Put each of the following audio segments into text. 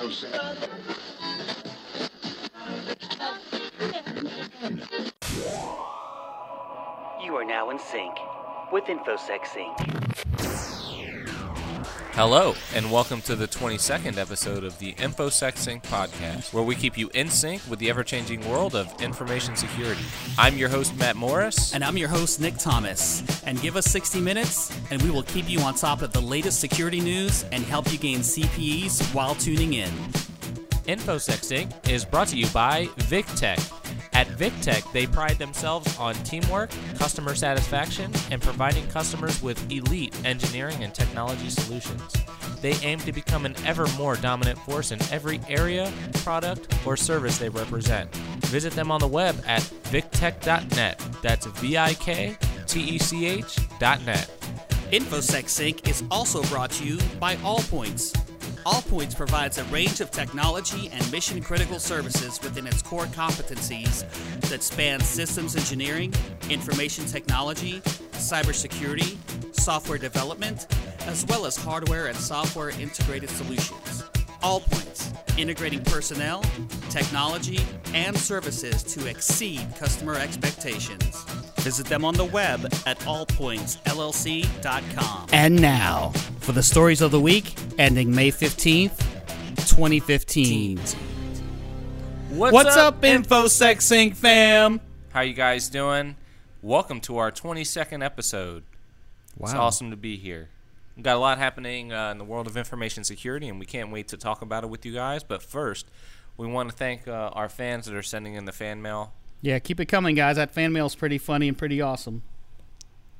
You are now in sync with InfoSec Sync. Hello, and welcome to the 22nd episode of the InfoSec Sync podcast, where we keep you in sync with the ever changing world of information security. I'm your host, Matt Morris. And I'm your host, Nick Thomas. And give us 60 minutes, and we will keep you on top of the latest security news and help you gain CPEs while tuning in. InfoSec Sync is brought to you by VikTech. At VikTech, they pride themselves on teamwork, customer satisfaction, and providing customers with elite engineering and technology solutions. They aim to become an ever more dominant force in every area, product, or service they represent. Visit them on the web at viktech.net. That's V I K T E C H.net. InfoSec Sync is also brought to you by Allpoints. Allpoints provides a range of technology and mission critical services within its core competencies that span systems engineering, information technology, cybersecurity, software development, as well as hardware and software integrated solutions. Allpoints, integrating personnel, technology, and services to exceed customer expectations. Visit them on the web at allpointsllc.com. And now, for the stories of the week ending May 15th, 2015. What's, up, InfoSec Sync fam? How you guys doing? Welcome to our 22nd episode. Wow. It's awesome to be here. We've got a lot happening uh, in the world of information security, and we can't wait to talk about it with you guys. But first, we want to thank uh, our fans that are sending in the fan mail. Yeah, keep it coming, guys. That fan mail's pretty funny and pretty awesome.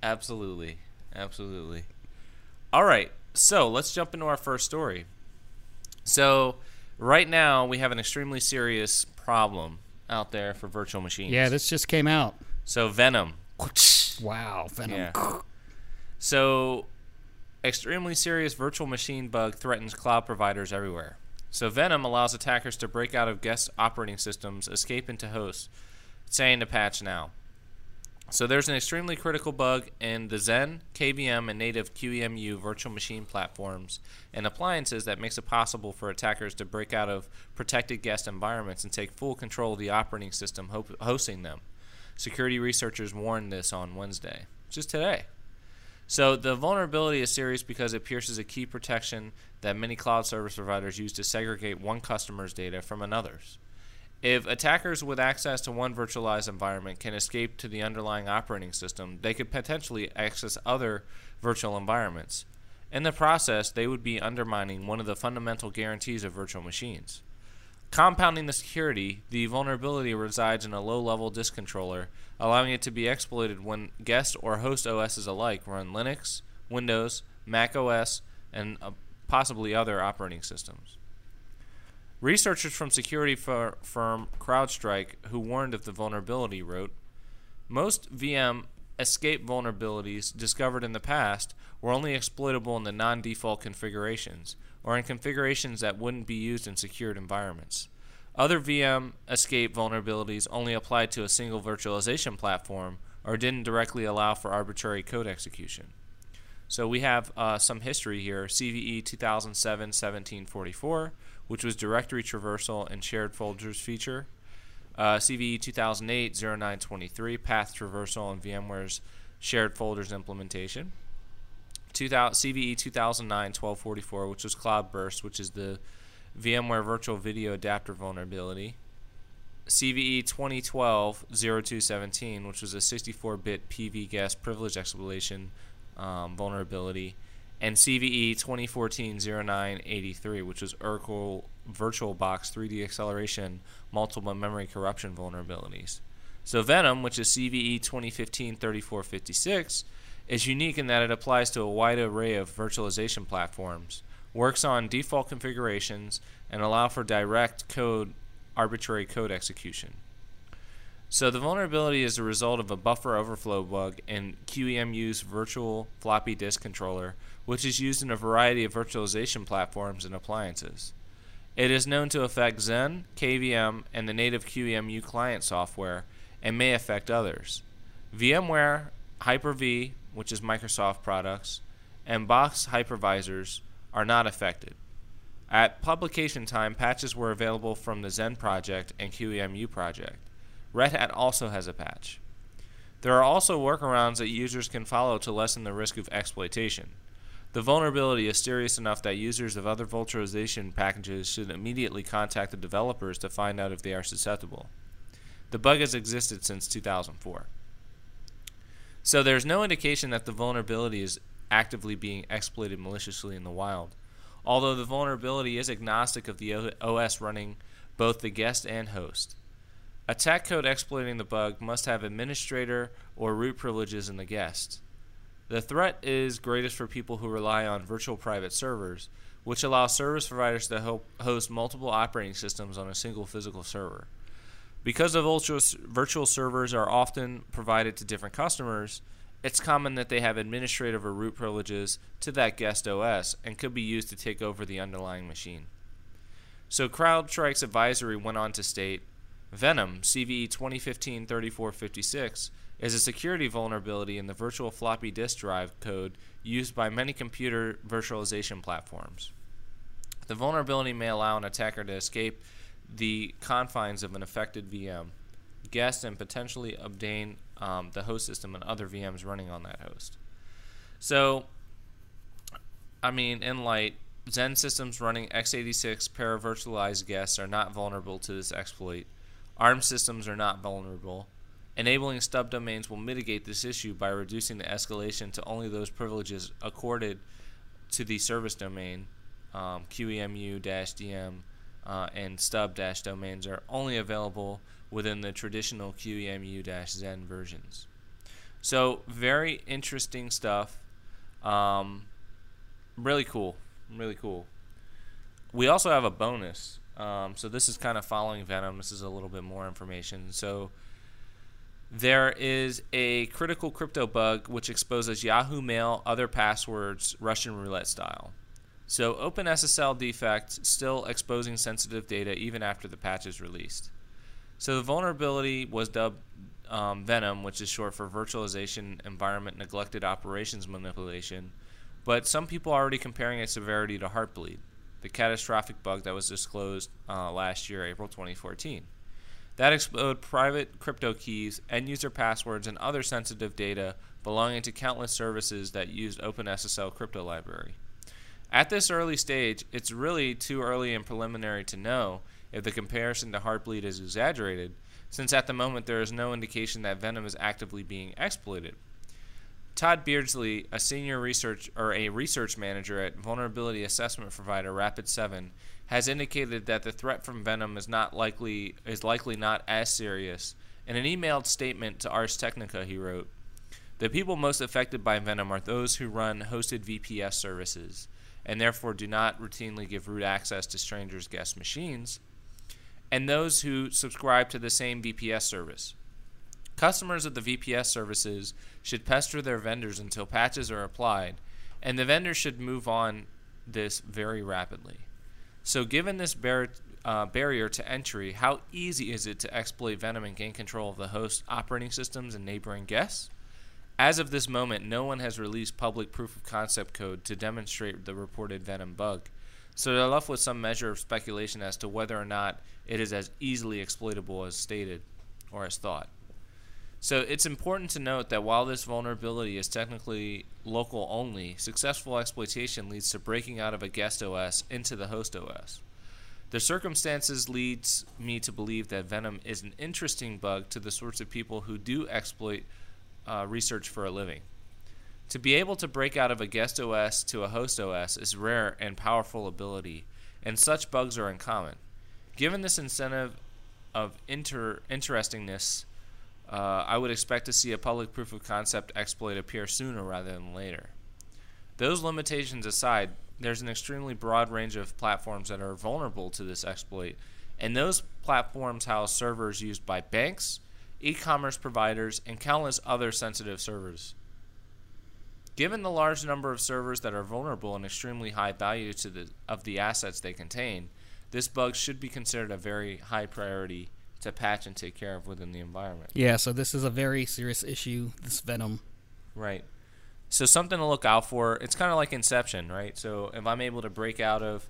Absolutely. Absolutely. All right. So let's jump into our first story. So, right now, we have an extremely serious problem out there for virtual machines. Yeah, this just came out. So, Venom. Wow, Venom. Yeah. So, extremely serious virtual machine bug threatens cloud providers everywhere. So, Venom allows attackers to break out of guest operating systems, escape into hosts, saying to patch now. So, there's an extremely critical bug in the Xen, KVM, and native QEMU virtual machine platforms and appliances that makes it possible for attackers to break out of protected guest environments and take full control of the operating system ho- hosting them. Security researchers warned this on Wednesday, just today. So the vulnerability is serious because it pierces a key protection that many cloud service providers use to segregate one customer's data from another's. If attackers with access to one virtualized environment can escape to the underlying operating system, they could potentially access other virtual environments. In the process, they would be undermining one of the fundamental guarantees of virtual machines. Compounding the security, the vulnerability resides in a low level disk controller, allowing it to be exploited when guest or host OSs alike run Linux, Windows, Mac OS, and uh, possibly other operating systems. Researchers from security fir- firm CrowdStrike, who warned of the vulnerability, wrote Most VM escape vulnerabilities discovered in the past were only exploitable in the non default configurations, or in configurations that wouldn't be used in secured environments. Other VM escape vulnerabilities only applied to a single virtualization platform or didn't directly allow for arbitrary code execution. So we have uh, some history here CVE 2007 1744, which was directory traversal and shared folders feature. Uh, CVE 2008 0923, path traversal and VMware's shared folders implementation. 2000, CVE 2009 1244, which was Cloudburst, which is the VMware Virtual Video Adapter vulnerability. CVE 2012 0217, which was a 64 bit PV guest privilege exploitation um, vulnerability. And CVE 2014 0983, which was Oracle VirtualBox 3D acceleration multiple memory corruption vulnerabilities. So Venom, which is CVE 2015 3456, is unique in that it applies to a wide array of virtualization platforms, works on default configurations, and allow for direct code arbitrary code execution. So the vulnerability is a result of a buffer overflow bug in QEMU's virtual floppy disk controller, which is used in a variety of virtualization platforms and appliances. It is known to affect Xen, KVM, and the native QEMU client software, and may affect others. VMware, Hyper-V, which is Microsoft products, and Bochs hypervisors are not affected. At publication time, patches were available from the Xen project and QEMU project. Red Hat also has a patch. There are also workarounds that users can follow to lessen the risk of exploitation. The vulnerability is serious enough that users of other virtualization packages should immediately contact the developers to find out if they are susceptible. The bug has existed since 2004. So there's no indication that the vulnerability is actively being exploited maliciously in the wild, although the vulnerability is agnostic of the OS running both the guest and host. Attack code exploiting the bug must have administrator or root privileges in the guest. The threat is greatest for people who rely on virtual private servers, which allow service providers to host multiple operating systems on a single physical server. Because virtual servers are often provided to different customers, it's common that they have administrative or root privileges to that guest OS and could be used to take over the underlying machine. So CrowdStrike's advisory went on to state Venom CVE 2015 3456 is a security vulnerability in the virtual floppy disk drive code used by many computer virtualization platforms. The vulnerability may allow an attacker to escape the confines of an affected VM, guest, and potentially obtain um, the host system and other VMs running on that host. So, I mean, in light, Xen systems running x86 paravirtualized guests are not vulnerable to this exploit. ARM systems are not vulnerable. Enabling stub domains will mitigate this issue by reducing the escalation to only those privileges accorded to the service domain. Um, QEMU-DM uh, and stub-domains are only available within the traditional QEMU-Xen versions. So very interesting stuff. Um, really cool. Really cool. We also have a bonus. Um, so this is kind of following Venom. This is a little bit more information. So there is a critical crypto bug which exposes Yahoo Mail other passwords Russian roulette style. So OpenSSL defect still exposing sensitive data even after the patch is released. So the vulnerability was dubbed um, Venom, which is short for Virtualization Environment Neglected Operations Manipulation, but some people are already comparing its severity to Heartbleed, the catastrophic bug that was disclosed uh, last year, April 2014. That explode private crypto keys, end user passwords, and other sensitive data belonging to countless services that used OpenSSL crypto library. At this early stage, it's really too early and preliminary to know if the comparison to Heartbleed is exaggerated, since at the moment there is no indication that Venom is actively being exploited. Tod Beardsley, a senior research or a research manager at vulnerability assessment provider Rapid7, has indicated that the threat from Venom is not likely is likely not as serious. In an emailed statement to Ars Technica, he wrote, "The people most affected by Venom are those who run hosted VPS services and therefore do not routinely give root access to strangers' guest machines, and those who subscribe to the same VPS service. Customers of the VPS services should pester their vendors until patches are applied, and the vendors should move on this very rapidly." So, given this bar- uh, barrier to entry, how easy is it to exploit Venom and gain control of the host operating systems and neighboring guests? As of this moment, no one has released public proof of concept code to demonstrate the reported Venom bug. So they're left with some measure of speculation as to whether or not it is as easily exploitable as stated or as thought. So it's important to note that while this vulnerability is technically local only, successful exploitation leads to breaking out of a guest OS into the host OS. The circumstances leads me to believe that Venom is an interesting bug to the sorts of people who do exploit uh, research for a living. To be able to break out of a guest OS to a host OS is rare and powerful ability, and such bugs are uncommon. Given this incentive of inter- interestingness, uh, I would expect to see a public proof of concept exploit appear sooner rather than later. Those limitations aside, there's an extremely broad range of platforms that are vulnerable to this exploit, and those platforms house servers used by banks, e commerce providers, and countless other sensitive servers. Given the large number of servers that are vulnerable and extremely high value to the, of the assets they contain, this bug should be considered a very high priority to patch and take care of within the environment. Yeah, so this is a very serious issue, this venom. Right. So something to look out for. It's kind of like Inception, right? So if I'm able to break out of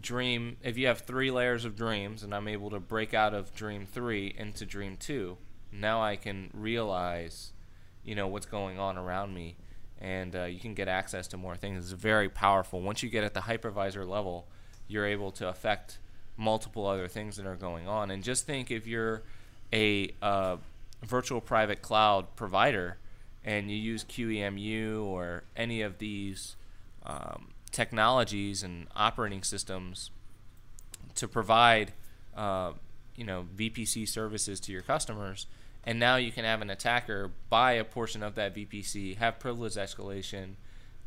dream if you have three layers of dreams and i'm able to break out of dream three into dream two now i can realize you know what's going on around me and uh, you can get access to more things it's very powerful once you get at the hypervisor level you're able to affect multiple other things that are going on. And just think if you're a uh, virtual private cloud provider and you use qemu or any of these um, technologies and operating systems to provide uh, you know VPC services to your customers and now you can have an attacker buy a portion of that VPC have privilege escalation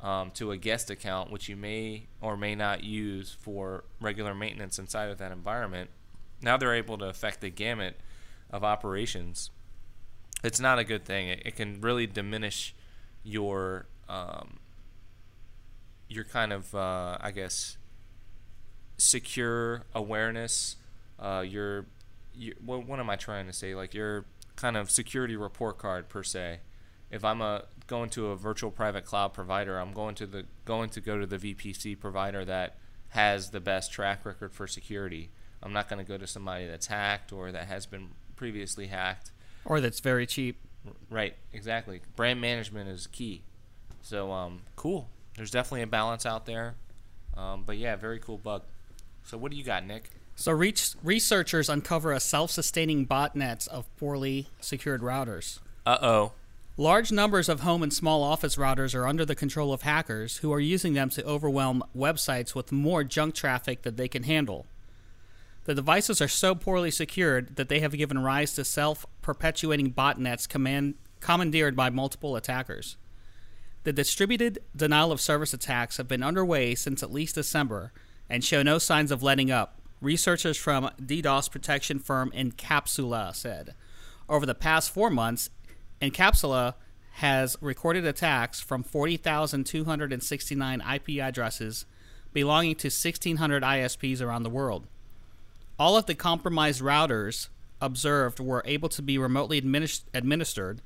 um, to a guest account which you may or may not use for regular maintenance inside of that environment now they're able to affect the gamut of operations it's not a good thing it, it can really diminish your um, your kind of uh, I guess secure awareness. Uh, your, your what, what am I trying to say? Like your kind of security report card per se. If I'm a going to a virtual private cloud provider, I'm going to the going to go to the VPC provider that has the best track record for security. I'm not going to go to somebody that's hacked or that has been previously hacked. Or that's very cheap. Right, exactly. Brand management is key. So, um, cool there's definitely a balance out there. Um, but yeah, very cool bug. So what do you got, Nick? So reach, researchers uncover a self-sustaining botnet of poorly secured routers. Uh oh. Large numbers of home and small office routers are under the control of hackers who are using them to overwhelm websites with more junk traffic that they can handle. The devices are so poorly secured that they have given rise to self perpetuating botnets command- commandeered by multiple attackers. The distributed denial of service attacks have been underway since at least December and show no signs of letting up, researchers from DDoS protection firm Incapsula said. Over the past four months, Incapsula has recorded attacks from 40,269 IP addresses belonging to 1,600 ISPs around the world. All of the compromised routers observed were able to be remotely administ- administered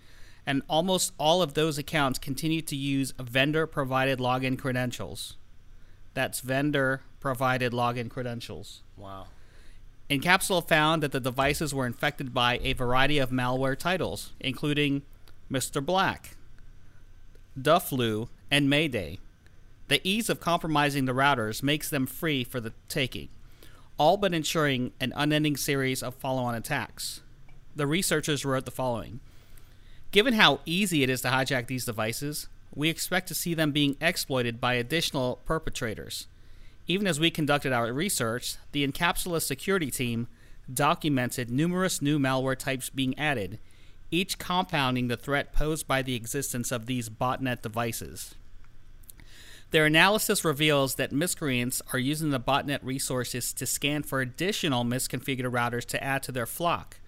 and almost all of those accounts continue to use vendor provided login credentials. That's vendor provided login credentials. Wow. Incapsula found that the devices were infected by a variety of malware titles, including Mr. Black, Dofloo, and Mayday. The ease of compromising the routers makes them free for the taking, all but ensuring an unending series of follow on attacks. The researchers wrote the following Given how easy it is to hijack these devices, we expect to see them being exploited by additional perpetrators. Even as we conducted our research, the Incapsula security team documented numerous new malware types being added, each compounding the threat posed by the existence of these botnet devices. Their analysis reveals that miscreants are using the botnet resources to scan for additional misconfigured routers to add to their flock.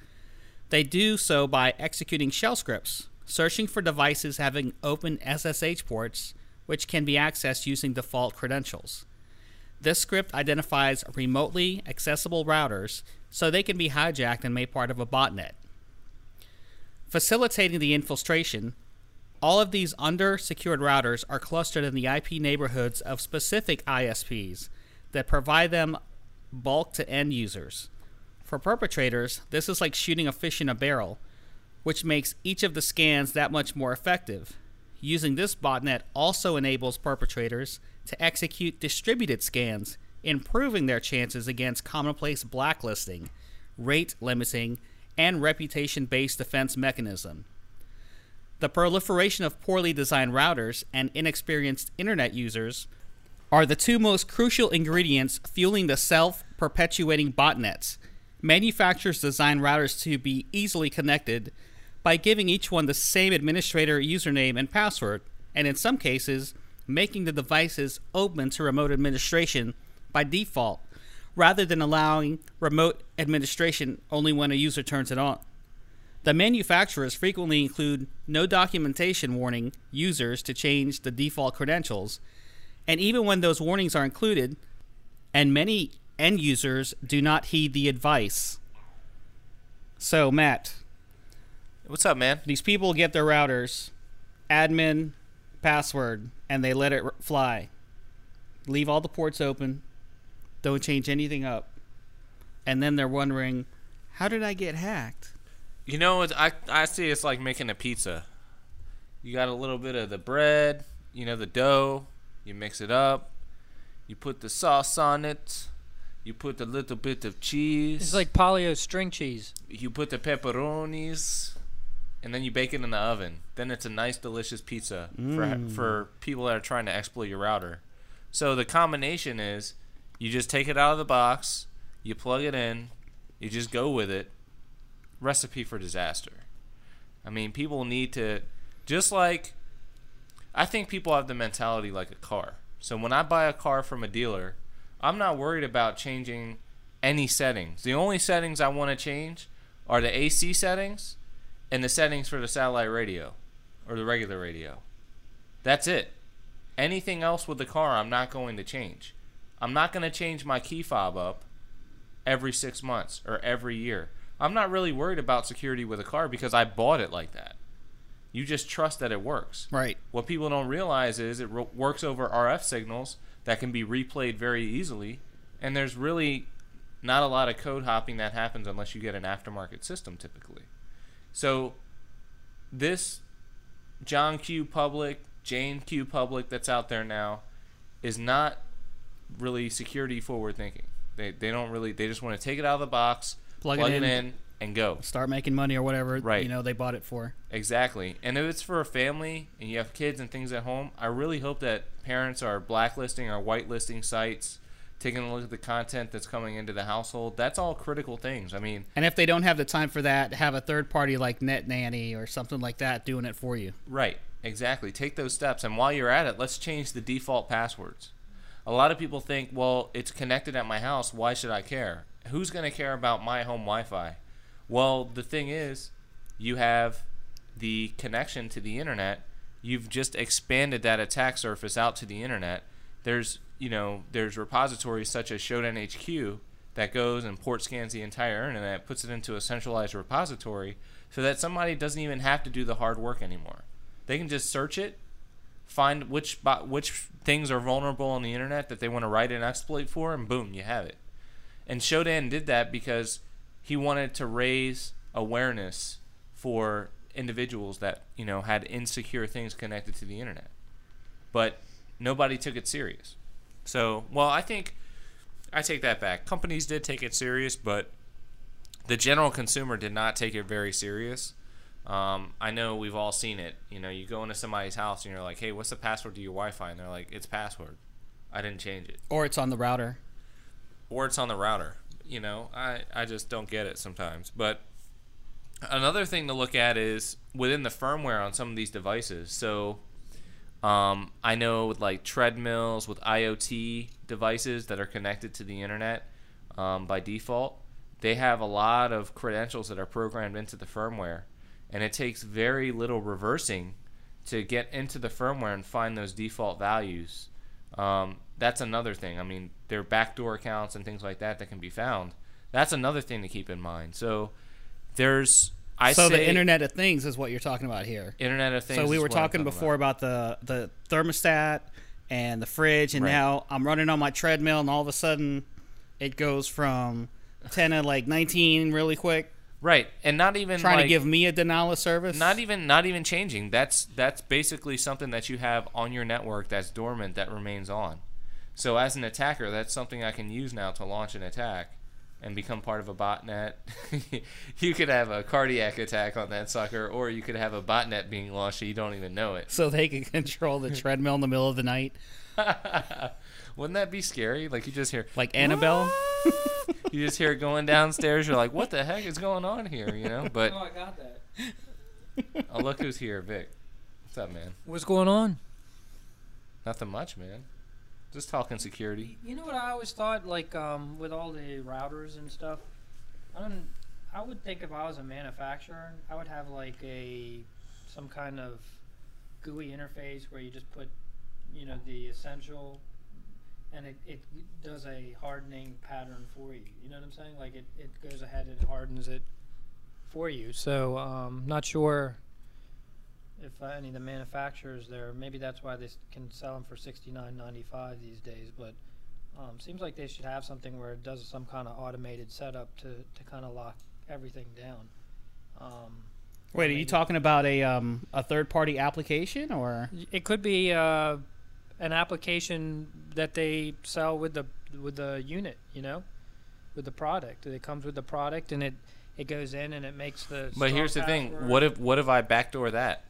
They do so by executing shell scripts, searching for devices having open SSH ports, which can be accessed using default credentials. This script identifies remotely accessible routers so they can be hijacked and made part of a botnet. Facilitating the infiltration, all of these under secured routers are clustered in the IP neighborhoods of specific ISPs that provide them bulk to end users. For perpetrators, this is like shooting a fish in a barrel, which makes each of the scans that much more effective. Using this botnet also enables perpetrators to execute distributed scans, improving their chances against commonplace blacklisting, rate limiting, and reputation based defense mechanism. The proliferation of poorly designed routers and inexperienced internet users are the two most crucial ingredients fueling the self perpetuating botnets Manufacturers design routers to be easily connected by giving each one the same administrator username and password, and in some cases, making the devices open to remote administration by default, rather than allowing remote administration only when a user turns it on. The manufacturers frequently include no documentation warning users to change the default credentials, and even when those warnings are included, and many end users do not heed the advice. So, Matt. What's up, man? These people get their routers, admin, password, and they let it fly. Leave all the ports open. don't change anything up, and then they're wondering, how did I get hacked? You know, it's, I I see it's like making a pizza. You got a little bit of the bread, you know, the dough. You mix it up. You put the sauce on it. You put a little bit of cheese. It's like Polly-O string cheese. you put the pepperonis, and then you bake it in the oven. Then it's a nice, delicious pizza for mm. for people that are trying to exploit your router. So the combination is, you just take it out of the box, you plug it in, you just go with it. Recipe for disaster. I mean, people need to, just like, I think people have the mentality like a car. So when I buy a car from a dealer, I'm not worried about changing any settings. The only settings I want to change are the AC settings and the settings for the satellite radio or the regular radio. That's it. Anything else with the car, I'm not going to change. I'm not going to change my key fob up every six months or every year. I'm not really worried about security with a car because I bought it like that. You just trust that it works. Right. What people don't realize is it ro- works over RF signals that can be replayed very easily, and there's really not a lot of code hopping that happens unless you get an aftermarket system typically. So this John Q Public, Jane Q Public that's out there now is not really security forward thinking. They they don't really they just want to take it out of the box, Plug plug, it it, in. in, and go. Start making money or whatever. Right. You know they bought it for. Exactly. And if it's for a family and you have kids and things at home, I really hope that parents are blacklisting or whitelisting sites, taking a look at the content that's coming into the household. That's all critical things. I mean, And if they don't have the time for that, have a third party like Net Nanny or something like that doing it for you. Right, exactly. Take those steps. And while you're at it, let's change the default passwords. A lot of people think, well, it's connected at my house. Why should I care? Who's going to care about my home Wi Fi? Well, the thing is, you have the connection to the internet. You've just expanded that attack surface out to the internet. There's, you know, there's repositories such as Shodan HQ that goes and port scans the entire internet, puts it into a centralized repository, so that somebody doesn't even have to do the hard work anymore. They can just search it, find which which things are vulnerable on the internet that they want to write an exploit for, and boom, you have it. And Shodan did that because he wanted to raise awareness for individuals that you know had insecure things connected to the internet, but nobody took it serious. So, well, I think I take that back. Companies did take it serious, but the general consumer did not take it very serious. Um, I know we've all seen it. You know, you go into somebody's house and you're like, "Hey, what's the password to your Wi-Fi?" And they're like, "It's password. I didn't change it." Or it's on the router. or it's on the router. You know, I, I just don't get it sometimes. But another thing to look at is within the firmware on some of these devices. So um, I know with like treadmills with IoT devices that are connected to the internet um, by default, they have a lot of credentials that are programmed into the firmware. And it takes very little reversing to get into the firmware and find those default values. Um, that's another thing. I mean, there are backdoor accounts and things like that that can be found. That's another thing to keep in mind. So there's I so the Internet of Things is what you're talking about here. Internet of Things. So we were talking before about. the the thermostat and the fridge, and Right. now I'm running on my treadmill, and all of a sudden, it goes from ten to like 19 really quick, right, and not even trying to give me a denial of service. not even not even changing. That's that's basically something that you have on your network that's dormant that remains on. So as an attacker, that's something I can use now to launch an attack and become part of a botnet. you could have a cardiac attack on that sucker, or you could have a botnet being launched and you don't even know it. so they can control the treadmill in the middle of the night, Wouldn't that be scary? Like you just hear like Annabelle. you just hear it going downstairs. You're like, what the heck is going on here? You know. But oh, I got that. oh, look who's here, Vic. What's up, man? What's going on? Nothing much, man. Just talking security. You know what I always thought, like um, with all the routers and stuff. I don't. I would think if I was a manufacturer, I would have like a some kind of GUI interface where you just put, you know, the essential, and it, it does a hardening pattern for you. You know what I'm saying? Like it, it goes ahead and hardens it for you. So um, not sure if uh, any of the manufacturers there, maybe that's why they can sell them for sixty nine ninety five these days. But Um, seems like they should have something where it does some kind of automated setup to, to kind of lock everything down. Um, Wait, are you talking about a um, a third party application or? It could be uh, an application that they sell with the with the unit, you know, with the product. It comes with the product, and it it goes in and it makes the. But here's the thing: what if what if I backdoor that?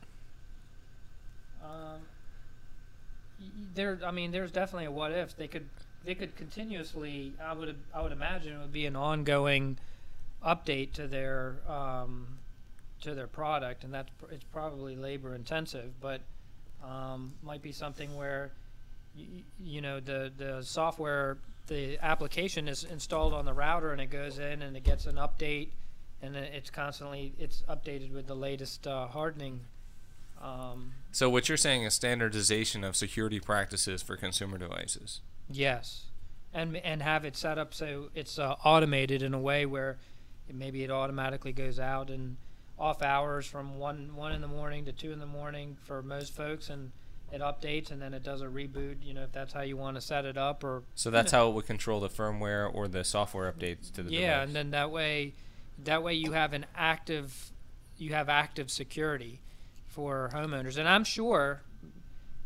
Um, y- y- there, I mean, there's definitely a what if. They could they could continuously. I would I would imagine it would be an ongoing update to their um, to their product, and that's it's probably labor intensive, but um, might be something where you know the the software the application is installed on the router and it goes in and it gets an update and it's constantly it's updated with the latest uh, hardening um, So what you're saying is standardization of security practices for consumer devices. Yes, and and have it set up so it's uh, automated in a way where it, maybe it automatically goes out and off hours from one one in the morning to two in the morning for most folks, and it updates and then it does a reboot. You know, if that's how you want to set it up, or So that's how it would control the firmware or the software updates to the yeah, device. and then that way, that way you have an active, you have active security for homeowners, and I'm sure.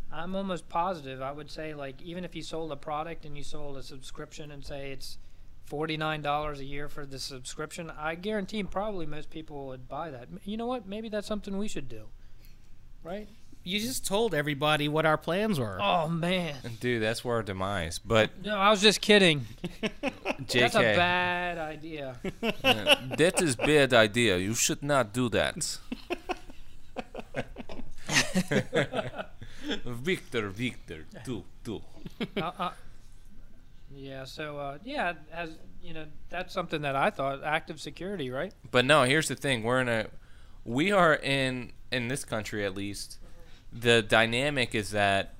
I'm almost positive. I would say, like, even if you sold a product and you sold a subscription and say it's forty-nine dollars a year for the subscription, I guarantee probably most people would buy that. You know what? Maybe that's something we should do, right? You just told everybody what our plans were. Oh man, Dude, that's where our demise. But no, I was just kidding. That's a bad idea. that is bad idea. You should not do that. Victor, Victor, do, do. uh, uh, yeah. So uh, yeah, as you know, that's something that I thought active security, right? But no, here's the thing: we're in a, we are in in this country at least. The dynamic is that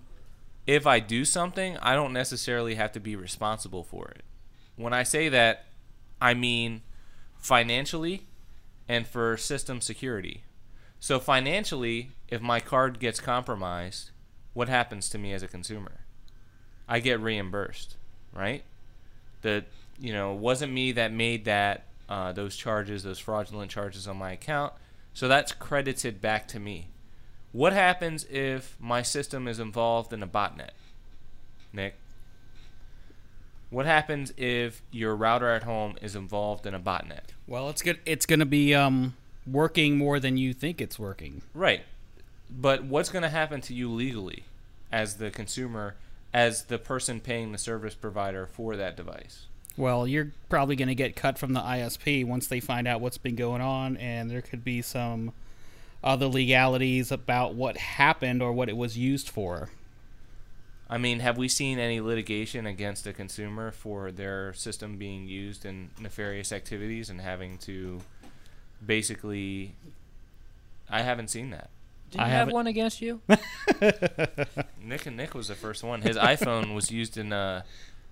if I do something, I don't necessarily have to be responsible for it. When I say that, I mean financially and for system security. So financially, if my card gets compromised, what happens to me as a consumer? I get reimbursed, right? The you know wasn't me that made that uh, those charges, those fraudulent charges on my account, so that's credited back to me. What happens if my system is involved in a botnet, Nick? What happens if your router at home is involved in a botnet? Well, it's good. It's going to be um, working more than you think it's working. Right. But what's going to happen to you legally as the consumer, as the person paying the service provider for that device? Well, you're probably going to get cut from the ISP once they find out what's been going on, and there could be some other legalities about what happened or what it was used for. I mean, have we seen any litigation against a consumer for their system being used in nefarious activities and having to basically. I haven't seen that. Did I you have haven't- one against you? Nick and Nick was the first one. His iPhone was used in a,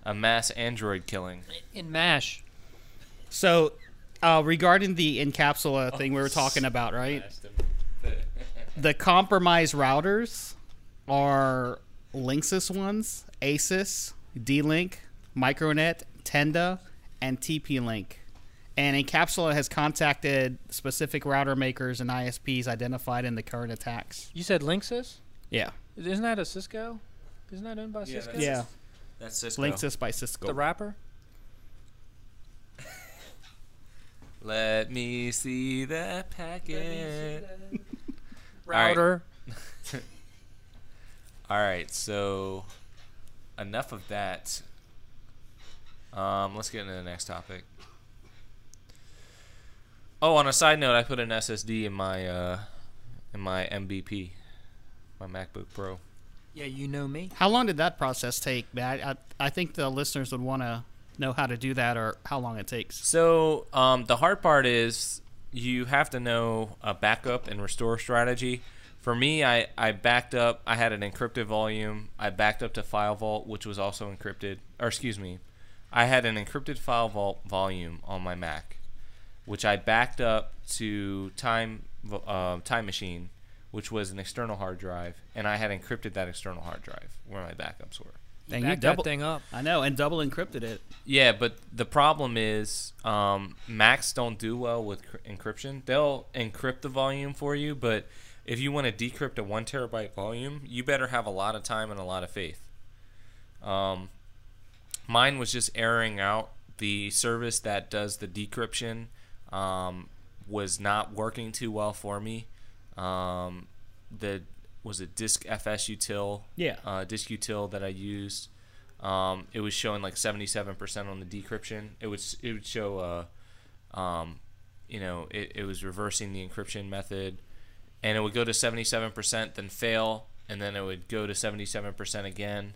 a mass Android killing. In Mash. So, uh, regarding the Incapsula thing we were talking about, right? The compromised routers are Linksys ones, Asus, D-Link, Micronet, Tenda, and TP-Link. And Incapsula has contacted specific router makers and ISPs identified in the current attacks. You said Linksys? Yeah. Isn't that a Cisco? Isn't that owned by Yeah, Cisco? that's- Yeah. That's Cisco. Linksys by Cisco. The rapper? Let me see that packet. Router. All right, so enough of that. Um, let's get into the next topic. Oh, on a side note, I put an SSD in my uh, in my MBP, my MacBook Pro. Yeah, you know me. How long did that process take? I, I, I think the listeners would want to know how to do that or how long it takes. So um, the hard part is you have to know a backup and restore strategy. For me, I, I backed up. I had an encrypted volume. I backed up to File Vault, which was also encrypted. Or excuse me, I had an encrypted File Vault volume on my Mac, which I backed up to Time uh, Time Machine, which was an external hard drive, and I had encrypted that external hard drive where my backups were. And Back you double. that thing up. I know, and double encrypted it. Yeah, but the problem is um, Macs don't do well with cr- encryption. They'll encrypt the volume for you, but if you want to decrypt a one terabyte volume, you better have a lot of time and a lot of faith. Um, mine was just airing out. The service that does the decryption um, was not working too well for me. Um, the was it Disk FS Util? Yeah. Uh, Disk Util that I used. Um, it was showing like 77% on the decryption. It was it would show uh, um, you know, it, it was reversing the encryption method, and it would go to 77%, then fail, and then it would go to 77% again,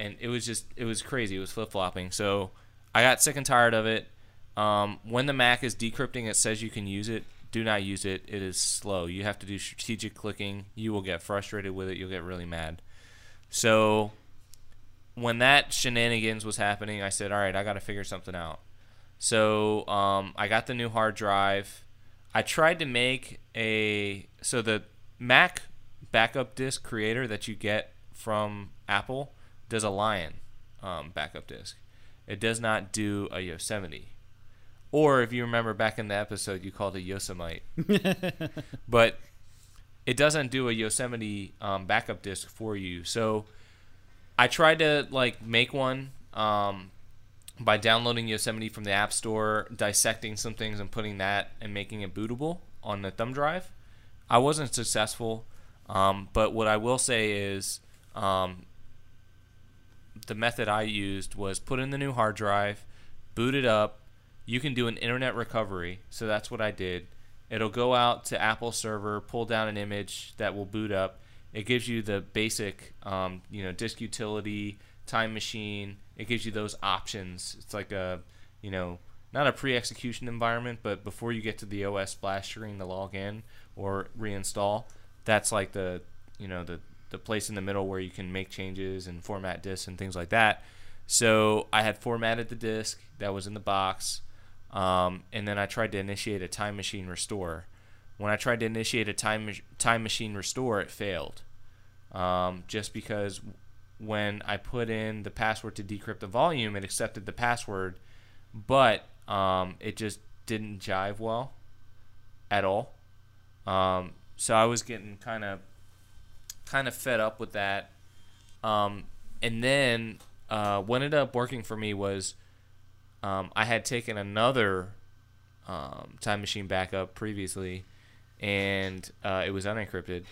and it was just it was crazy. It was flip flopping. So I got sick and tired of it. Um, when the Mac is decrypting, it says you can use it. Do not use it. It is slow. You have to do strategic clicking. You will get frustrated with it. You'll get really mad. So when that shenanigans was happening, I said, "All right, I got to figure something out." So um, I got the new hard drive. I tried to make a so the Mac backup disk creator that you get from Apple does a Lion um, backup disk. It does not do a Yosemite. Or if you remember back in the episode, you called it Yosemite. but it doesn't do a Yosemite um, backup disk for you. So I tried to like make one um, by downloading Yosemite from the App Store, dissecting some things and putting that and making it bootable on the thumb drive. I wasn't successful, um, but what I will say is um, the method I used was put in the new hard drive, boot it up. You can do an internet recovery, so that's what I did. It'll go out to Apple server, pull down an image that will boot up. It gives you the basic, um, you know, disk utility, time machine. It gives you those options. It's like a, you know, not a pre-execution environment, but before you get to the OS splash screen to log in or reinstall, that's like the, you know, the the place in the middle where you can make changes and format disks and things like that. So I had formatted the disk that was in the box, um, and then I tried to initiate a time machine restore. When I tried to initiate a time time machine restore, it failed, um, just because when I put in the password to decrypt the volume, it accepted the password, but um, it just didn't jive well at all. Um, so I was getting kind of kind of fed up with that. Um, and then uh, what ended up working for me was um, I had taken another um, time machine backup previously, and uh, it was unencrypted,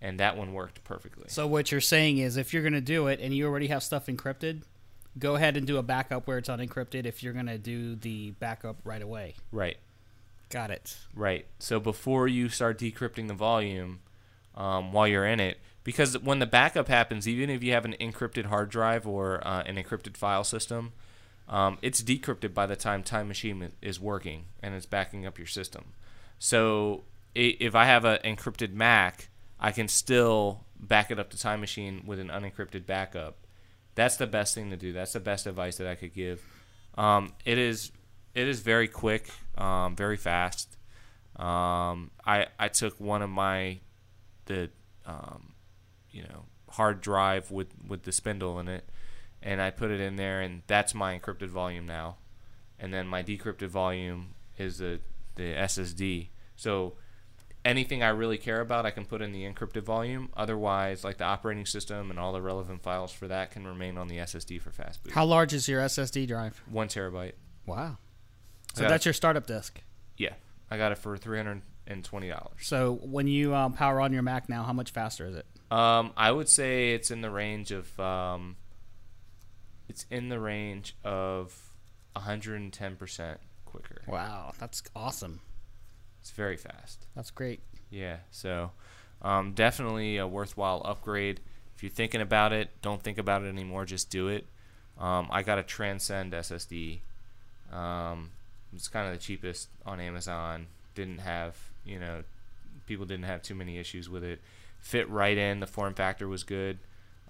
and that one worked perfectly. So what you're saying is, if you're going to do it and you already have stuff encrypted, go ahead and do a backup where it's unencrypted. If you're going to do the backup right away, Right, got it. right. So before you start decrypting the volume, um, while you're in it, because when the backup happens, even if you have an encrypted hard drive or uh, an encrypted file system, um, it's decrypted by the time Time Machine is working and it's backing up your system. So if I have an encrypted Mac, I can still back it up to Time Machine with an unencrypted backup. That's the best thing to do. That's the best advice that I could give. Um, it is it is very quick, um, very fast. Um, I I took one of my the um, you know hard drive with with the spindle in it, and I put it in there, and that's my encrypted volume now. And then my decrypted volume is the the SSD. So anything I really care about, I can put in the encrypted volume. Otherwise, like the operating system and all the relevant files for that can remain on the SSD for fast boot. How large is your SSD drive? One terabyte. Wow. So that's it. your startup disk. Yeah, I got it for three hundred and twenty dollars. So when you um, power on your Mac now, how much faster is it? Um, I would say it's in the range of um, it's in the range of 110% quicker. Wow, that's awesome. It's very fast. That's great. Yeah, so um, definitely a worthwhile upgrade. If you're thinking about it, don't think about it anymore. Just do it. Um, I got a Transcend SSD. Um, it's kind of the cheapest on Amazon. Didn't have, you know, people didn't have too many issues with it. Fit right in. The form factor was good.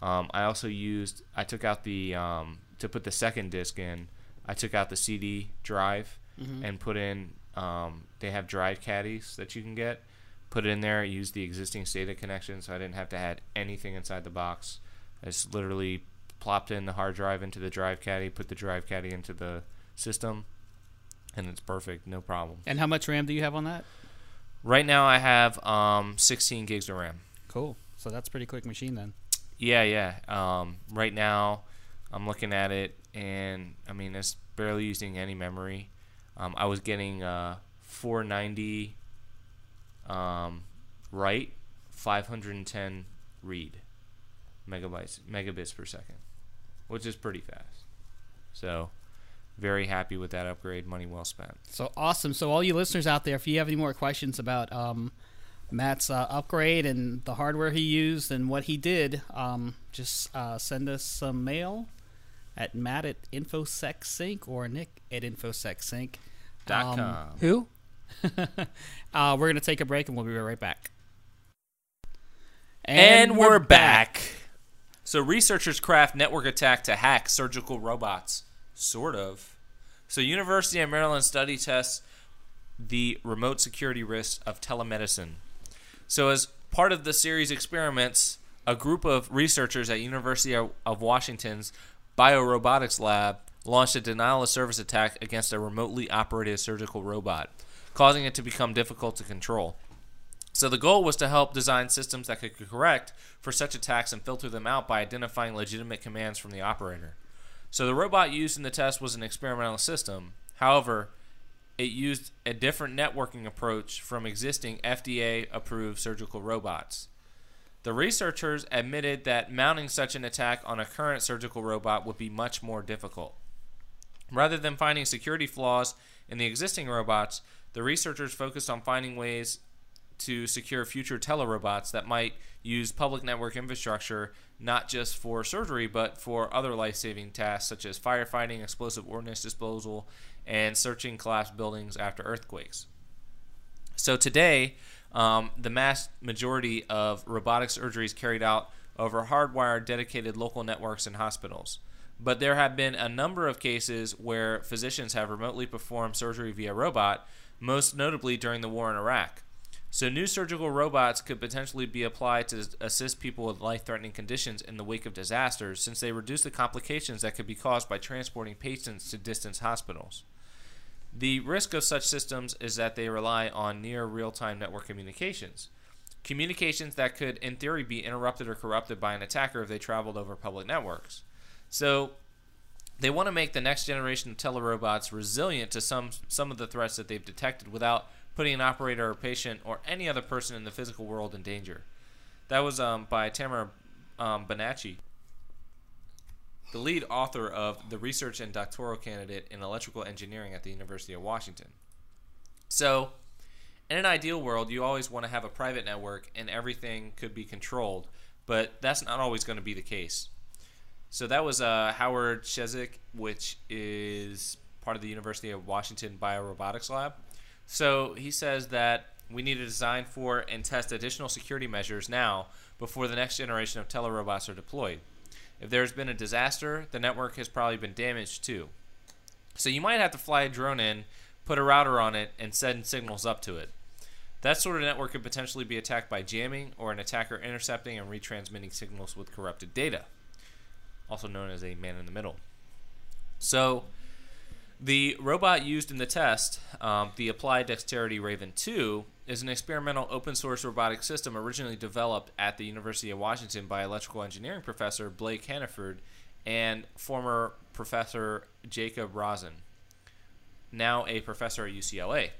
Um, I also used. I took out the um, to put the second disc in. I took out the CD drive and put in. Um, they have drive caddies that you can get. Put it in there. Use the existing SATA connection, so I didn't have to add anything inside the box. I just literally plopped in the hard drive into the drive caddy, put the drive caddy into the system, and it's perfect, no problem. And how much RAM do you have on that? Right now, I have um, 16 gigs of RAM. Cool. So that's a pretty quick machine then. Yeah, yeah. Um, right now, I'm looking at it, and I mean, it's barely using any memory. Um, I was getting uh, 490 um, write, 510 read megabytes megabits per second, which is pretty fast. So, very happy with that upgrade. Money well spent. So awesome. So all you listeners out there, if you have any more questions about um, Matt's uh, upgrade and the hardware he used and what he did, um, just uh, send us some mail at Matt at InfoSecSync or Nick at InfoSecSync. Dot Um, com. Who? uh, we're going to take a break and we'll be right back. And, we're back. So researchers craft network attack to hack surgical robots. Sort of. So University of Maryland study tests the remote security risks of telemedicine. So as part of the series experiments, a group of researchers at University of Washington's biorobotics lab launched a denial of service attack against a remotely operated surgical robot, causing it to become difficult to control. So the goal was to help design systems that could correct for such attacks and filter them out by identifying legitimate commands from the operator. So the robot used in the test was an experimental system. However, it used a different networking approach from existing FDA approved surgical robots. The researchers admitted that mounting such an attack on a current surgical robot would be much more difficult. Rather than finding security flaws in the existing robots, the researchers focused on finding ways to secure future telerobots that might use public network infrastructure not just for surgery but for other life-saving tasks such as firefighting, explosive ordnance disposal, and searching collapsed buildings after earthquakes. So today, um, the mass majority of robotic surgeries carried out over hardwired dedicated local networks in hospitals. But there have been a number of cases where physicians have remotely performed surgery via robot, most notably during the war in Iraq. So, new surgical robots could potentially be applied to assist people with life threatening conditions in the wake of disasters, since they reduce the complications that could be caused by transporting patients to distant hospitals. The risk of such systems is that they rely on near real time network communications. Communications that could, in theory, be interrupted or corrupted by an attacker if they traveled over public networks. So, they want to make the next generation of telerobots resilient to some, some of the threats that they've detected without putting an operator or patient or any other person in the physical world in danger. That was um, by Tamara um, Bonaci, the lead author of the research and doctoral candidate in electrical engineering at the University of Washington. So, in an ideal world, you always want to have a private network and everything could be controlled, but that's not always going to be the case. So that was uh, Howard Chizeck, which is part of the University of Washington Biorobotics Lab. So he says that we need to design for and test additional security measures now before the next generation of telerobots are deployed. If there's been a disaster, the network has probably been damaged too. So you might have to fly a drone in, put a router on it, and send signals up to it. That sort of network could potentially be attacked by jamming or an attacker intercepting and retransmitting signals with corrupted data, also known as a man in the middle. So, the robot used in the test, um, the Applied Dexterity Raven 2, is an experimental open source robotic system originally developed at the University of Washington by electrical engineering professor Blake Hannaford and former professor Jacob Rosen, now a professor at UCLA.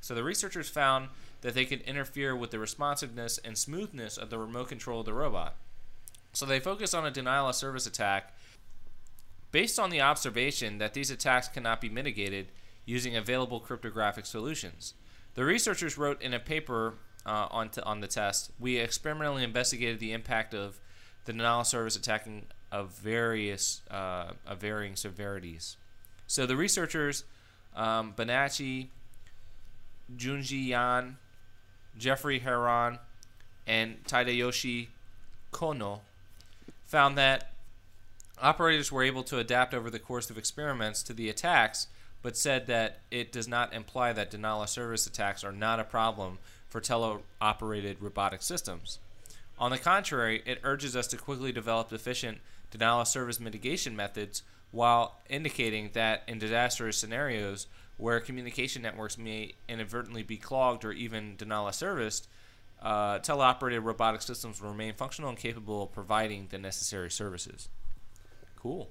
So the researchers found that they could interfere with the responsiveness and smoothness of the remote control of the robot. So they focused on a denial of service attack based on the observation that these attacks cannot be mitigated using available cryptographic solutions. The researchers wrote in a paper uh, on, t- on the test, we experimentally investigated the impact of the denial of service attacking of various uh, of varying severities. So the researchers, um, Bonaci, Junjie Yan, Jeffrey Herron, and Tadayoshi Kohno, found that operators were able to adapt over the course of experiments to the attacks, but said that it does not imply that denial of service attacks are not a problem for teleoperated robotic systems. On the contrary, it urges us to quickly develop efficient denial of service mitigation methods while indicating that in disastrous scenarios where communication networks may inadvertently be clogged or even denial of service, uh, teleoperated robotic systems will remain functional and capable of providing the necessary services. Cool.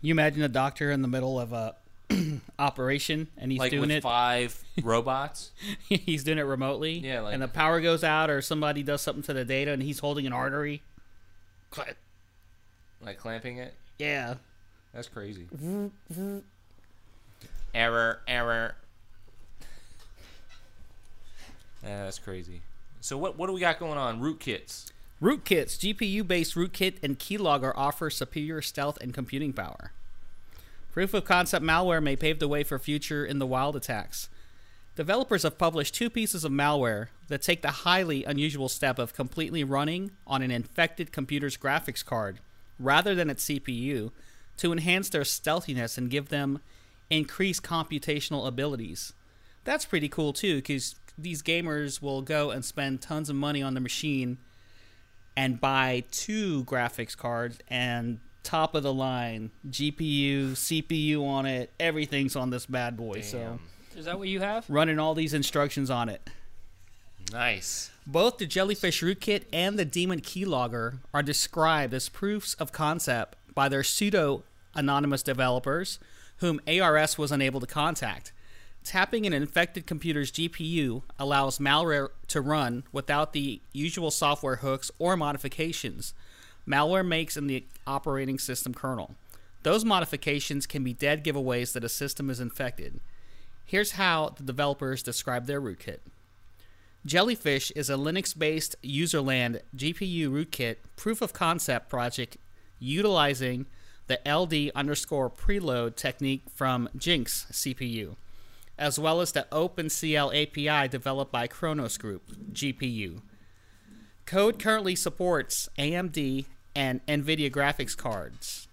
You imagine a doctor in the middle of a operation and he's like doing with it. five robots. he's doing it remotely. Yeah, like- and the power goes out or somebody does something to the data and he's holding an artery. Like clamping it. Yeah. That's crazy. error, error. Yeah, that's crazy. So what what do we got going on? Rootkits. Rootkits, GPU-based rootkit and keylogger offer superior stealth and computing power. Proof of concept malware may pave the way for future in the wild attacks. Developers have published two pieces of malware that take the highly unusual step of completely running on an infected computer's graphics card rather than its CPU to enhance their stealthiness and give them increased computational abilities. That's pretty cool too, because these gamers will go and spend tons of money on the machine and buy two graphics cards and top of the line GPU, CPU on it, everything's on this bad boy. So Is that what you have? running all these instructions on it. Nice. Both the Jellyfish Rootkit and the Demon Keylogger are described as proofs of concept by their pseudo anonymous developers, whom ARS was unable to contact. Tapping an infected computer's GPU allows malware to run without the usual software hooks or modifications malware makes in the operating system kernel. Those modifications can be dead giveaways that a system is infected. Here's how the developers describe their rootkit. Jellyfish is a Linux based userland GPU rootkit proof of concept project utilizing the LD underscore preload technique from Jynx CPU, as well as the OpenCL API developed by Khronos Group GPU. Code currently supports AMD and NVIDIA graphics cards.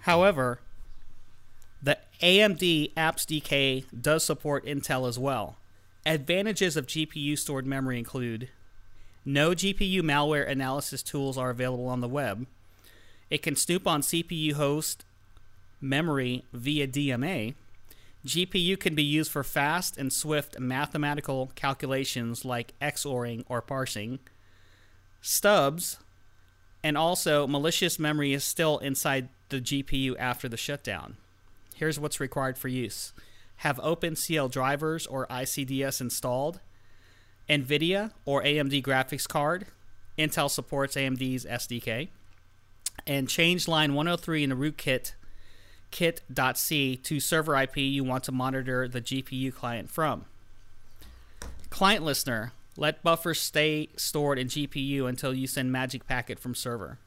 However, the AMD APP SDK does support Intel as well. Advantages of GPU stored memory include no GPU malware analysis tools are available on the web. It can snoop on CPU host memory via DMA. GPU can be used for fast and swift mathematical calculations like XORing or parsing. Stubs, and also malicious memory is still inside the GPU after the shutdown. Here's what's required for use have OpenCL drivers or ICDS installed, NVIDIA or AMD graphics card. Intel supports AMD's SDK. And change line 103 in the rootkit kit.c to server IP you want to monitor the GPU client from. Client listener, let buffers stay stored in GPU until you send magic packet from server.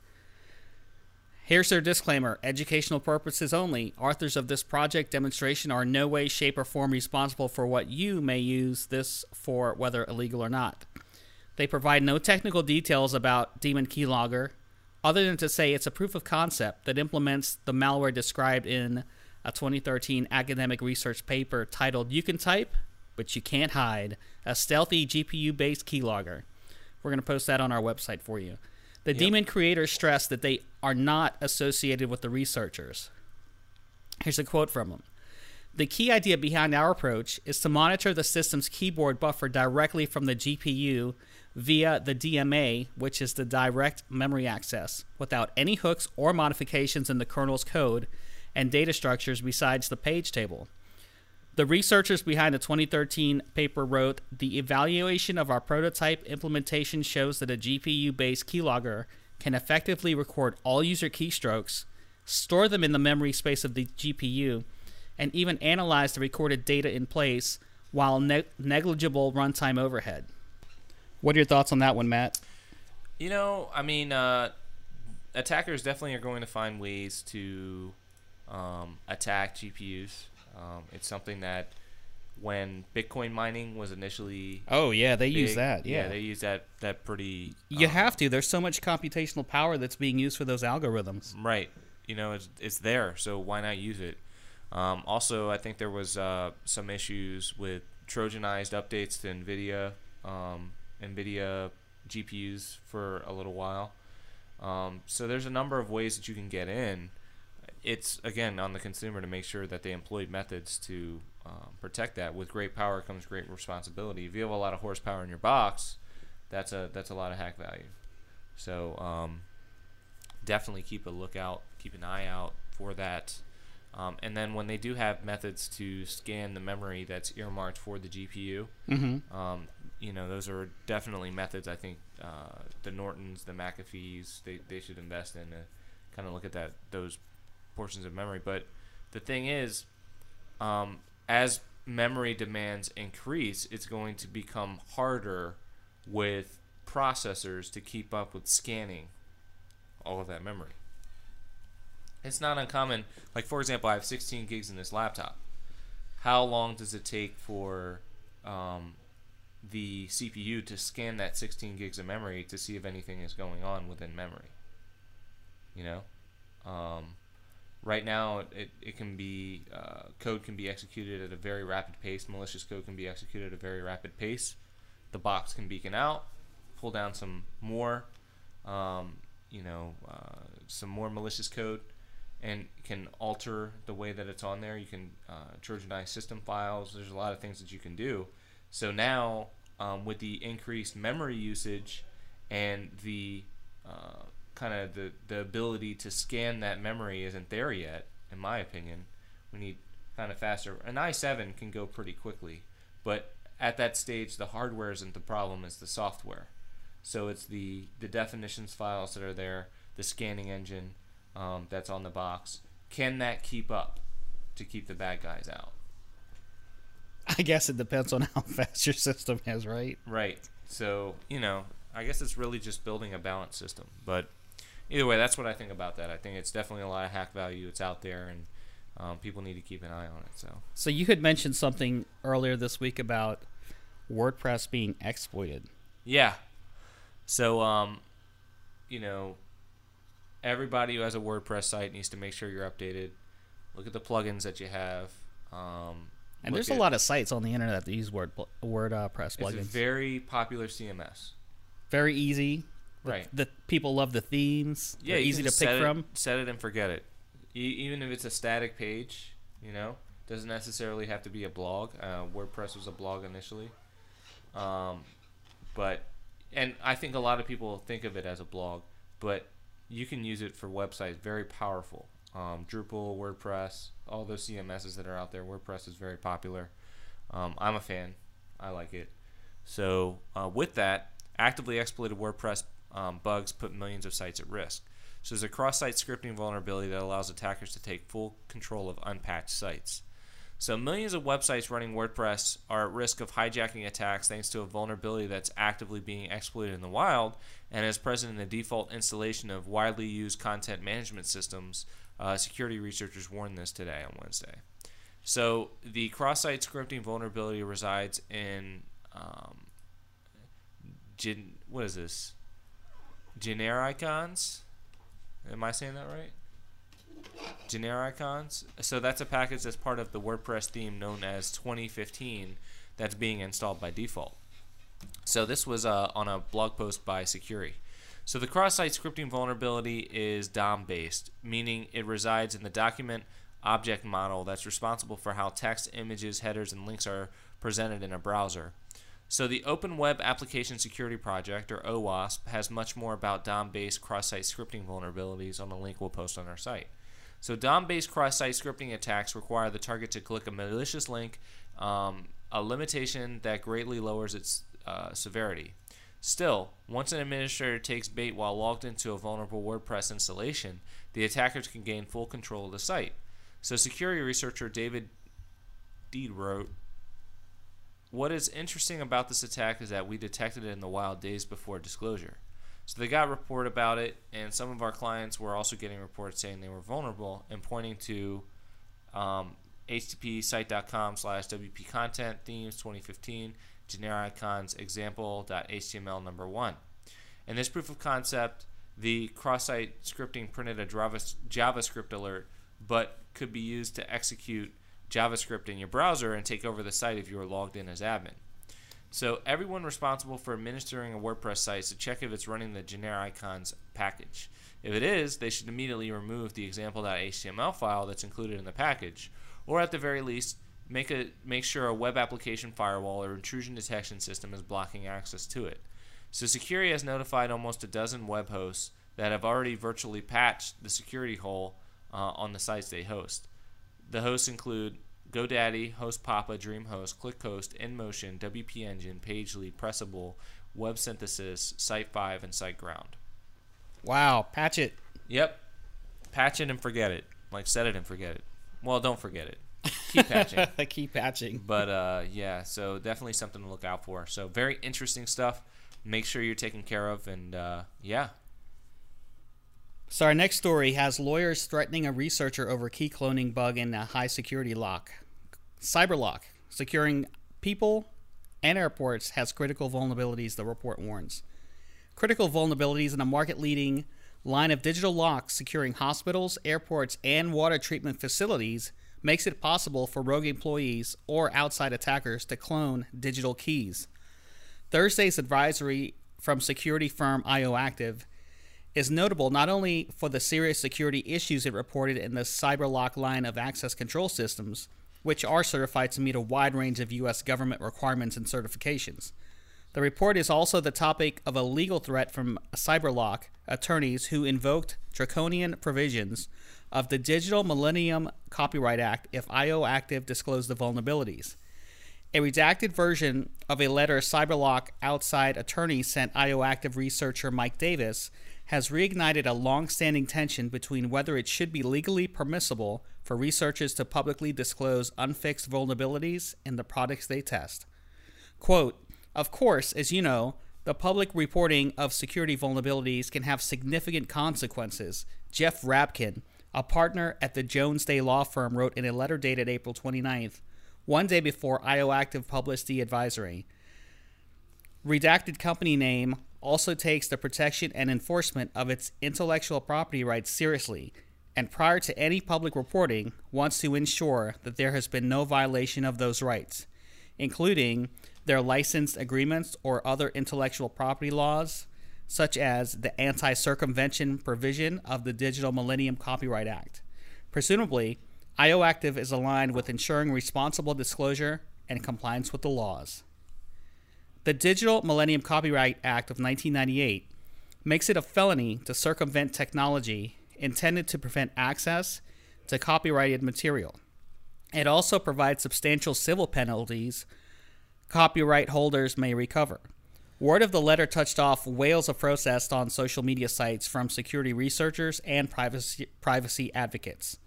Here's their disclaimer educational purposes only. Authors of this project demonstration are no way, shape, or form responsible for what you may use this for, whether illegal or not. They provide no technical details about Demon Keylogger, other than to say it's a proof of concept that implements the malware described in a 2013 academic research paper titled You Can Type, but You Can't Hide A Stealthy GPU based keylogger. We're going to post that on our website for you. The Demon creators stress that they are not associated with the researchers. Here's a quote from them. The key idea behind our approach is to monitor the system's keyboard buffer directly from the GPU via the DMA, which is the direct memory access, without any hooks or modifications in the kernel's code and data structures besides the page table. The researchers behind the 2013 paper wrote The evaluation of our prototype implementation shows that a GPU based keylogger can effectively record all user keystrokes, store them in the memory space of the GPU, and even analyze the recorded data in place while ne- negligible runtime overhead. What are your thoughts on that one, Matt? You know, I mean, uh, attackers definitely are going to find ways to um, attack GPUs. Um, it's something that when Bitcoin mining was initially Oh yeah, they use that. yeah, Yeah, they use that that pretty. you um, have to. There's so much computational power that's being used for those algorithms. Right. You know, it's, it's there, so why not use it? Um, also, I think there was uh, some issues with Trojanized updates to NVIDIA, um, NVIDIA GPUs for a little while. Um, so there's a number of ways that you can get in. It's again on the consumer to make sure that they employ methods to um, protect that. With great power comes great responsibility. If you have a lot of horsepower in your box, that's a that's a lot of hack value. So um, definitely keep a lookout, keep an eye out for that. Um, and then when they do have methods to scan the memory that's earmarked for the GPU, Mm-hmm. um, you know, those are definitely methods I think uh, the Nortons, the McAfee's, they, they should invest in to kind of look at that those portions of memory. But the thing is, um, as memory demands increase, it's going to become harder with processors to keep up with scanning all of that memory. It's not uncommon. Like for example, I have 16 gigs in this laptop. How long does it take for um, the CPU to scan that 16 gigs of memory to see if anything is going on within memory? You know, um, right now it, it can be uh, code can be executed at a very rapid pace. Malicious code can be executed at a very rapid pace. The box can beacon out, pull down some more, um, you know, uh, some more malicious code, and can alter the way that it's on there. You can uh, Trojanize system files. There's a lot of things that you can do. So now, um, with the increased memory usage and the uh, kind of the, the ability to scan that memory isn't there yet, in my opinion. We need kind of faster. An i7 can go pretty quickly, but at that stage, the hardware isn't the problem; it's the software. So it's the the definitions files that are there, the scanning engine um, that's on the box. Can that keep up to keep the bad guys out? I guess it depends on how fast your system is, right? Right. So, you know, I guess it's really just building a balanced system. But either way, that's what I think about that. I think it's definitely a lot of hack value. It's out there, and um, people need to keep an eye on it. So, So you had mentioned something earlier this week about WordPress being exploited. yeah. So, um, you know, everybody who has a WordPress site needs to make sure you're updated. Look at the plugins that you have. Um, And there's a lot of sites on the internet that use Word WordPress It's a very popular CMS. Very easy. The, Right. The people love the themes. Yeah, They're easy to pick it- from. Set it and forget it. E- even if it's a static page, you know, doesn't necessarily have to be a blog. Uh, WordPress was a blog initially, um, but and I think a lot of people think of it as a blog, but you can use it for websites. Very powerful. Um, Drupal, WordPress, all those CMSs that are out there. WordPress is very popular. Um, I'm a fan. I like it. So uh, with that, actively exploited WordPress um, bugs put millions of sites at risk. So there's a cross-site scripting vulnerability that allows attackers to take full control of unpatched sites. So millions of websites running WordPress are at risk of hijacking attacks thanks to a vulnerability that's actively being exploited in the wild and is present in the default installation of widely used content management systems. Uh, security researchers warned this today on Wednesday. So the cross-site scripting vulnerability resides in um, gen- what is this? Genericons? Am I saying that right? Genericons. So that's a package that's part of the WordPress theme known as 2015 that's being installed by default. So this was uh, on a blog post by Sucuri. So the cross-site scripting vulnerability is DOM-based, meaning it resides in the document object model that's responsible for how text, images, headers, and links are presented in a browser. So the Open Web Application Security Project, or OWASP, has much more about DOM-based cross-site scripting vulnerabilities on the link we'll post on our site. So DOM-based cross-site scripting attacks require the target to click a malicious link, um, a limitation that greatly lowers its uh, severity. Still, once an administrator takes bait while logged into a vulnerable WordPress installation, the attackers can gain full control of the site. So security researcher David Dede wrote, what is interesting about this attack is that we detected it in the wild days before disclosure. So they got report about it, and some of our clients were also getting reports saying they were vulnerable and pointing to um, http site.com slash wp content themes 2015 genericons example.html number one. In this proof of concept, the cross-site scripting printed a JavaScript alert, but could be used to execute JavaScript in your browser and take over the site if you were logged in as admin. So everyone responsible for administering a WordPress site should check if it's running the GenerIcons package. If it is, they should immediately remove the example.html file that's included in the package, or at the very least, make a make sure a web application firewall or intrusion detection system is blocking access to it. So Sucuri has notified almost a dozen web hosts that have already virtually patched the security hole uh, on the sites they host. The hosts include GoDaddy, HostPapa, DreamHost, ClickHost, InMotion, WP Engine, Pagely, Pressable, Web Synthesis, Site5, and SiteGround. Wow, patch it. Yep. Patch it and forget it. Like set it and forget it. Well, don't forget it. Keep patching. Keep patching. But uh, yeah, so definitely something to look out for. So very interesting stuff. Make sure you're taken care of, and uh, yeah. So our next story has lawyers threatening a researcher over key cloning bug in a high security lock. Cyberlock, securing people and airports, has critical vulnerabilities, the report warns. Critical vulnerabilities in a market leading line of digital locks securing hospitals, airports, and water treatment facilities makes it possible for rogue employees or outside attackers to clone digital keys. Thursday's advisory from security firm IOActive is notable not only for the serious security issues it reported in the CyberLock line of access control systems, which are certified to meet a wide range of U.S. government requirements and certifications. The report is also the topic of a legal threat from CyberLock attorneys who invoked draconian provisions of the Digital Millennium Copyright Act if IOActive disclosed the vulnerabilities. A redacted version of a letter CyberLock outside attorney sent IOActive researcher Mike Davis has reignited a long standing tension between whether it should be legally permissible for researchers to publicly disclose unfixed vulnerabilities in the products they test. Quote, of course, as you know, the public reporting of security vulnerabilities can have significant consequences. Jeff Rabkin, a partner at the Jones Day law firm, wrote in a letter dated April 29th, one day before IOActive published the advisory. Redacted company name also takes the protection and enforcement of its intellectual property rights seriously, and prior to any public reporting, wants to ensure that there has been no violation of those rights, including their licensed agreements or other intellectual property laws, such as the anti circumvention provision of the Digital Millennium Copyright Act. Presumably, IOActive is aligned with ensuring responsible disclosure and compliance with the laws. The Digital Millennium Copyright Act of 1998 makes it a felony to circumvent technology intended to prevent access to copyrighted material. It also provides substantial civil penalties copyright holders may recover. Word of the letter touched off wails of protest on social media sites from security researchers and privacy, privacy advocates.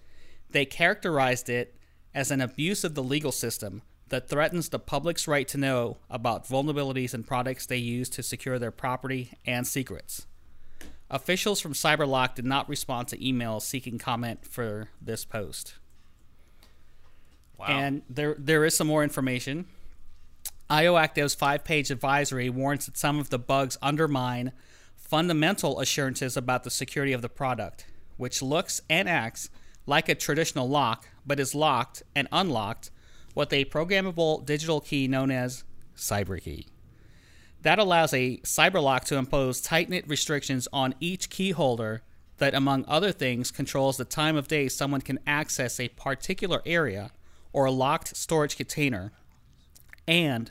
They characterized it as an abuse of the legal system that threatens the public's right to know about vulnerabilities in products they use to secure their property and secrets. Officials from Cyberlock did not respond to emails seeking comment for this post. Wow. And there there is some more information. IOActive's five-page advisory warns that some of the bugs undermine fundamental assurances about the security of the product, which looks and acts like a traditional lock, but is locked and unlocked with a programmable digital key known as CyberKey. That allows a cyberlock to impose tight knit restrictions on each key holder that, among other things, controls the time of day someone can access a particular area or a locked storage container and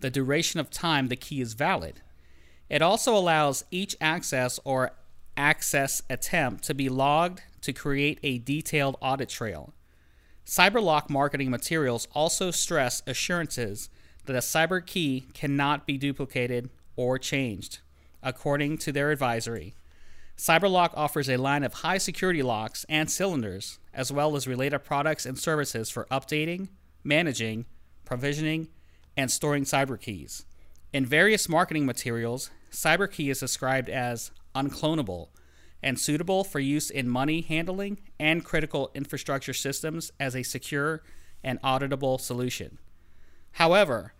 the duration of time the key is valid. It also allows each access or access attempt to be logged to create a detailed audit trail. Cyberlock marketing materials also stress assurances that a cyber key cannot be duplicated or changed, according to their advisory. Cyberlock offers a line of high security locks and cylinders, as well as related products and services for updating, managing, provisioning, and storing cyber keys. In various marketing materials, cyber key is described as unclonable and suitable for use in money handling and critical infrastructure systems as a secure and auditable solution. However,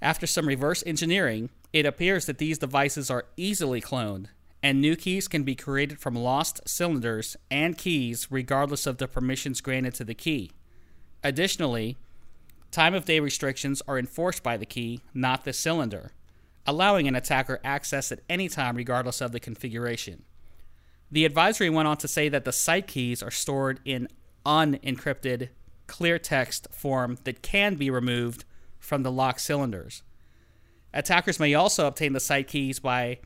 after some reverse engineering, it appears that these devices are easily cloned, and new keys can be created from lost cylinders and keys regardless of the permissions granted to the key. Additionally, Time of day restrictions are enforced by the key, not the cylinder, allowing an attacker access at any time regardless of the configuration. The advisory went on to say that the site keys are stored in unencrypted clear text form that can be removed from the lock cylinders. Attackers may also obtain the site keys by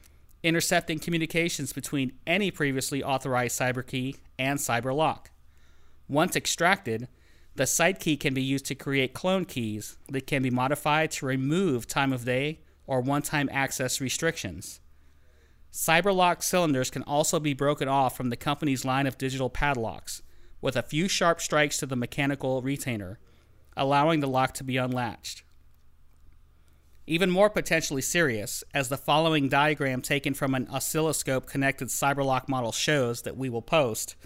intercepting communications between any previously authorized cyber key and cyber lock. Once extracted, the site key can be used to create clone keys that can be modified to remove time of day or one time access restrictions. Cyberlock cylinders can also be broken off from the company's line of digital padlocks with a few sharp strikes to the mechanical retainer, allowing the lock to be unlatched. Even more potentially serious, as the following diagram taken from an oscilloscope connected Cyberlock model shows that we will post,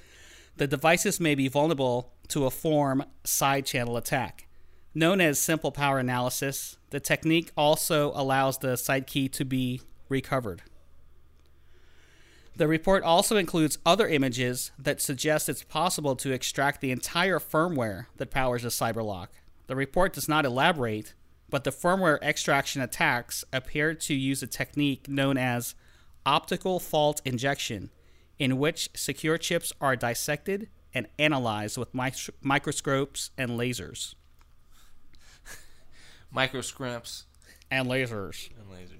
the devices may be vulnerable to a form side channel attack. Known as simple power analysis, the technique also allows the side key to be recovered. The report also includes other images that suggest it's possible to extract the entire firmware that powers a cyberlock. The report does not elaborate, but the firmware extraction attacks appear to use a technique known as optical fault injection, in which secure chips are dissected and analyzed with mi- microscopes and lasers. Microscopes And lasers. and laser.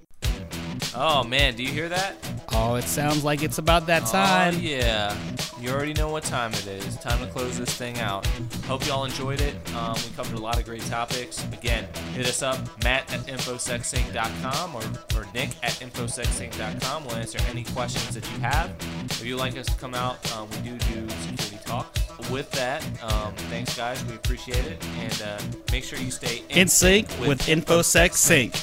Oh man, do you hear that? Oh, it sounds like it's about that time. Oh yeah, you already know what time it is. Time to close this thing out. Hope y'all enjoyed it. Um, we covered a lot of great topics. Again, hit us up, Matt at infosecsync.com or, or Nick at infosecsync.com. We'll answer any questions that you have. If you'd like us to come out, um, we do do security talks. With that, um, thanks guys, we appreciate it, and uh, make sure you stay In sync with InfoSec Sync.